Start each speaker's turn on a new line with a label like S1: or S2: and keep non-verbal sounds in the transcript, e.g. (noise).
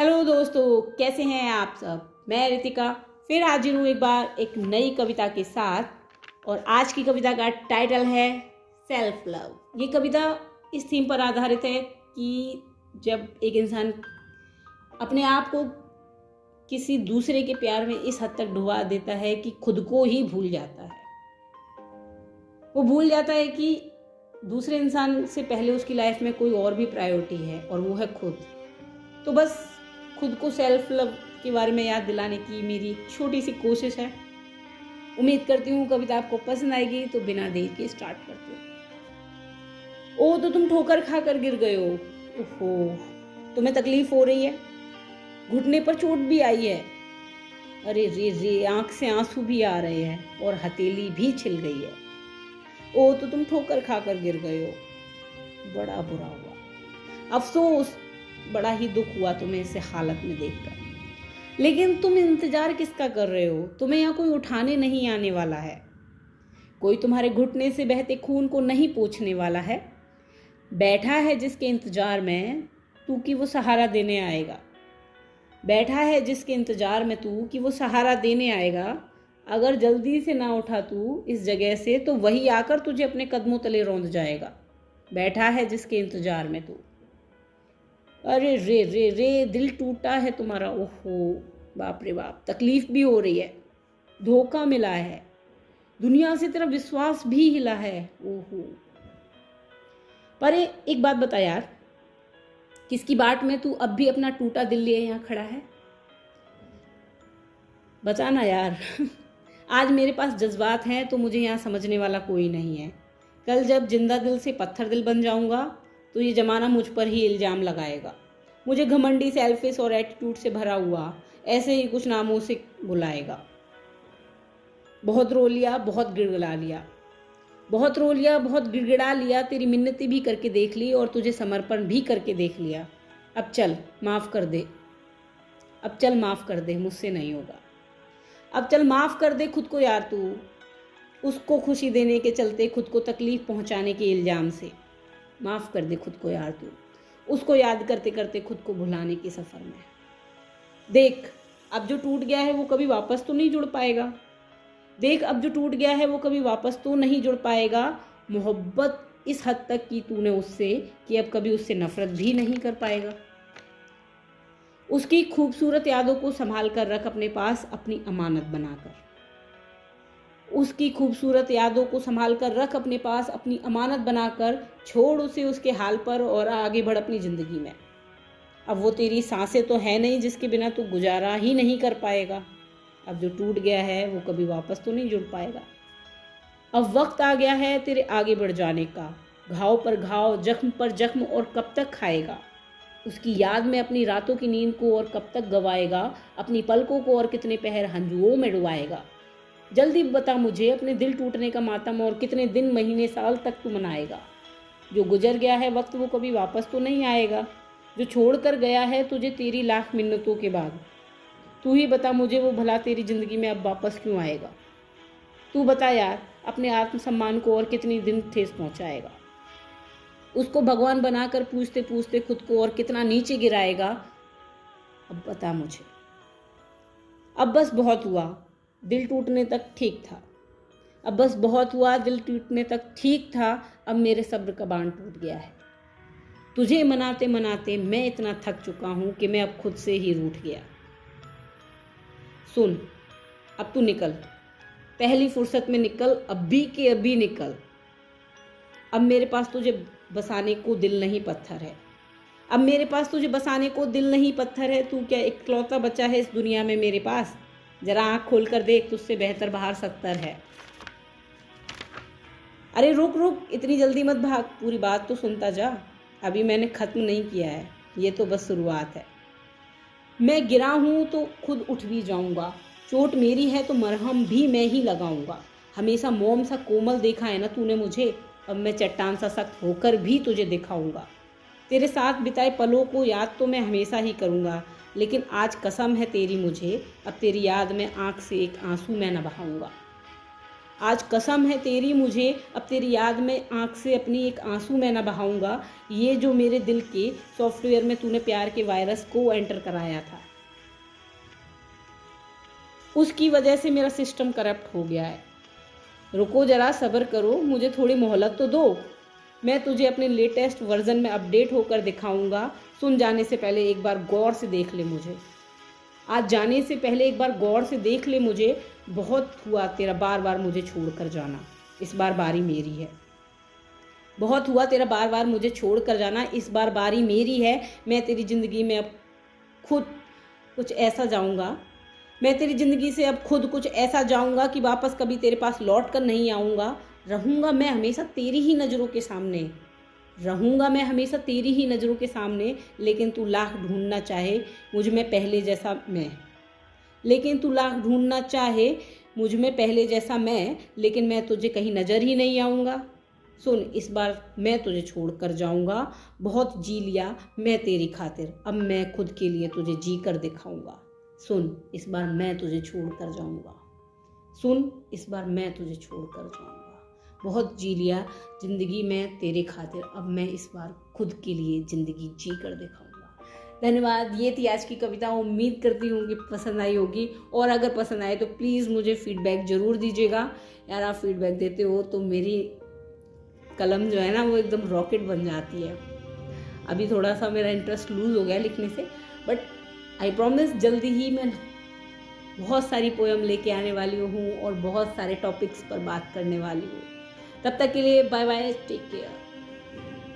S1: Hello दोस्तों, कैसे हैं आप सब? मैं रितिका, फिर हाजिर हूँ एक बार एक नई कविता के साथ। और आज की कविता का टाइटल है सेल्फ लव ये कविता इस थीम पर आधारित है कि जब एक इंसान अपने आप को किसी दूसरे के प्यार में इस हद तक डुबा देता है कि खुद को ही भूल जाता है। वो भूल जाता है कि दूसरे इंसान से पहले उसकी लाइफ में कोई और भी प्रायोरिटी है और वो है खुद। तो बस खुद को सेल्फ लव के बारे में याद दिलाने की मेरी छोटी सी कोशिश है। उम्मीद करती हूँ कविता आपको पसंद आएगी तो बिना देर के स्टार्ट करती हूँ। ओ तो तुम ठोकर खा कर गिर गए हो। ओहो, तुम्हें तकलीफ़ हो रही है? घुटने पर चोट भी आई है। अरे, रे रे, आँख से आँसू भी आ रहे हैं और हथेली भी छिल गई है। ओ तो तुम ठोकर खाकर गिर गए हो। बड़ा बुरा हुआ। अफसोस बड़ा ही दुख हुआ तुम्हें इसे हालत में देखकर। लेकिन तुम इंतज़ार किसका कर रहे हो? तुम्हें यहाँ कोई उठाने नहीं आने वाला है। कोई तुम्हारे घुटने से बहते खून को नहीं पूछने वाला है। बैठा है जिसके इंतज़ार में, तू कि वो सहारा देने आएगा। बैठा है जिसके इंतज़ार में तू कि वो सहारा देने आएगा। अगर जल्दी से ना उठा तू इस जगह से तो वही आकर तुझे अपने कदमों तले रौंद जाएगा। बैठा है जिसके इंतज़ार में तू। अरे रे रे रे, दिल टूटा है तुम्हारा। ओहो, बाप रे बाप, तकलीफ़ भी हो रही है। धोखा मिला है। दुनिया से तेरा विश्वास भी हिला है। ओहो। पर एक बात बता यार, किसकी बाट में तू अब भी अपना टूटा दिल लिए यहाँ खड़ा है? बताना यार। (laughs) आज मेरे पास जज्बात हैं तो मुझे यहाँ समझने वाला कोई नहीं है। कल जब ज़िंदा दिल से पत्थर दिल बन जाऊँगा तो ये ज़माना मुझ पर ही इल्ज़ाम लगाएगा। मुझे घमंडी सेल्फिस और एटीट्यूड से भरा हुआ, ऐसे ही कुछ नामों से बुलाएगा। बहुत रो लिया बहुत गिड़गिड़ा लिया। बहुत रो लिया बहुत गिड़गिड़ा लिया, तेरी मिन्नती भी करके देख ली और तुझे समर्पण भी करके देख लिया। अब चल, माफ़ कर दे। अब चल, माफ़ कर दे, मुझसे नहीं होगा। अब चल, माफ़ कर दे खुद को यार तू। उसको खुशी देने के चलते खुद को तकलीफ़ पहुँचाने के इल्ज़ाम से। माफ़ कर दे खुद को यार तू। उसको याद करते करते खुद को भुलाने के सफ़र में। देख, अब जो टूट गया है वो कभी वापस तो नहीं जुड़ पाएगा। देख, अब जो टूट गया है वो कभी वापस तो नहीं जुड़ पाएगा। मोहब्बत इस हद तक की तूने उससे, कि अब कभी उससे नफरत भी नहीं कर पाएगा। उसकी खूबसूरत यादों को संभाल कर रख अपने पास अपनी अमानत बनाकर। उसकी खूबसूरत यादों को संभाल कर रख अपने पास अपनी अमानत बनाकर छोड़ उसे उसके हाल पर और आगे बढ़ अपनी ज़िंदगी में। अब वो तेरी साँसें तो है नहीं जिसके बिना तू गुजारा ही नहीं कर पाएगा। अब जो टूट गया है वो कभी वापस तो नहीं जुड़ पाएगा। अब वक्त आ गया है तेरे आगे बढ़ जाने का। घाव पर घाव, जख्म पर जख्म और कब तक खाएगा। उसकी याद में अपनी रातों की नींद को और कब तक गवाएगा। अपनी पलकों को और कितने पहर हंजुओं में डुबाएगा। जल्दी बता मुझे अपने दिल टूटने का मातम और कितने दिन, महीने, साल तक तू मनाएगा। जो गुजर गया है वक्त वो कभी वापस तो नहीं आएगा। जो छोड़ कर गया है तुझे तेरी लाख मिन्नतों के बाद। तू ही बता मुझे वो भला तेरी ज़िंदगी में अब वापस क्यों आएगा। तू बता यार, अपने आत्मसम्मान को और कितनी दिन ठेस पहुंचाएगा। उसको भगवान बनाकर पूछते पूछते खुद को और कितना नीचे गिराएगा। अब बता मुझे। अब बस बहुत हुआ। दिल टूटने तक ठीक था। अब बस बहुत हुआ, दिल टूटने तक ठीक था, अब मेरे सब्र का बाण टूट गया है। तुझे मनाते मनाते मैं इतना थक चुका हूँ कि मैं अब खुद से ही रूठ गया। सुन, अब तू निकल। पहली फुर्सत में निकल अभी के अभी निकल। अब मेरे पास तुझे बसाने को दिल नहीं पत्थर है। अब मेरे पास तुझे बसाने को दिल नहीं पत्थर है। तू क्या इकलौता बच्चा है इस दुनिया में मेरे पास? जरा आँख खोल कर देख, तुझसे बेहतर बाहर सत्तर है। अरे रुक रुक, इतनी जल्दी मत भाग, पूरी बात तो सुनता जा। अभी मैंने ख़त्म नहीं किया है, ये तो बस शुरुआत है। मैं गिरा हूँ तो खुद उठ भी जाऊँगा। चोट मेरी है तो मरहम भी मैं ही लगाऊँगा। हमेशा मोम सा कोमल देखा है ना तूने मुझे, अब मैं चट्टान सा सख्त होकर भी तुझे दिखाऊँगा। तेरे साथ बिताए पलों को याद तो मैं हमेशा ही करूँगा। लेकिन आज कसम है तेरी मुझे, अब तेरी याद में आँख से एक आँसू मैं न बहाऊँगा। आज कसम है तेरी मुझे, अब तेरी याद में आँख से अपनी एक आँसू मैं न बहाऊँगा। ये जो मेरे दिल के सॉफ्टवेयर में तूने प्यार के वायरस को एंटर कराया था। उसकी वजह से मेरा सिस्टम करप्ट हो गया है। रुको ज़रा, सब्र करो, मुझे थोड़ी मोहलत तो दो। मैं तुझे अपने लेटेस्ट वर्जन में अपडेट होकर दिखाऊँगा। सुन जाने से पहले एक बार गौर से देख ले मुझे। आज जाने से पहले एक बार गौर से देख ले मुझे। बहुत हुआ तेरा बार बार मुझे छोड़ कर जाना। इस बार बारी मेरी है। बहुत हुआ तेरा बार बार मुझे छोड़ कर जाना। इस बार बारी मेरी है। मैं तेरी ज़िंदगी में अब खुद कुछ ऐसा जाऊँगा। मैं तेरी ज़िंदगी से अब खुद कुछ ऐसा जाऊँगा कि वापस कभी तेरे पास लौट कर नहीं आऊँगा। रहूँगा मैं हमेशा तेरी ही नज़रों के सामने। रहूँगा मैं हमेशा तेरी ही नज़रों के सामने, लेकिन तू लाख ढूंढना चाहे, मुझमें पहले जैसा मैं। लेकिन तू लाख ढूंढना चाहे, मुझमें पहले जैसा मैं, लेकिन मैं तुझे कहीं नज़र ही नहीं आऊँगा। सुन, इस बार मैं तुझे छोड़ कर जाऊँगा। बहुत जी लिया मैं तेरी खातिर, अब मैं खुद के लिए तुझे जी कर दिखाऊँगा। सुन, इस बार मैं तुझे छोड़ कर जाऊँगा। सुन, इस बार मैं तुझे छोड़ कर जाऊँगा। बहुत जी लिया, ज़िंदगी में तेरे खातिर, अब मैं इस बार खुद के लिए ज़िंदगी जी कर दिखाऊँगा। धन्यवाद, ये थी आज की कविता, उम्मीद करती हूँ कि पसंद आई होगी, और अगर पसंद आए तो प्लीज़ मुझे फीडबैक ज़रूर दीजिएगा। यार, आप फीडबैक देते हो तो मेरी कलम जो है ना, वो एकदम रॉकेट बन जाती है। अभी थोड़ा सा मेरा इंटरेस्ट लूज़ हो गया लिखने से बट आई प्रॉमिस जल्दी ही मैं बहुत सारी पोएम लेके आने वाली हूँ और बहुत सारे टॉपिक्स पर बात करने वाली हूँ। तब तक के लिए बाय बाय टेक केयर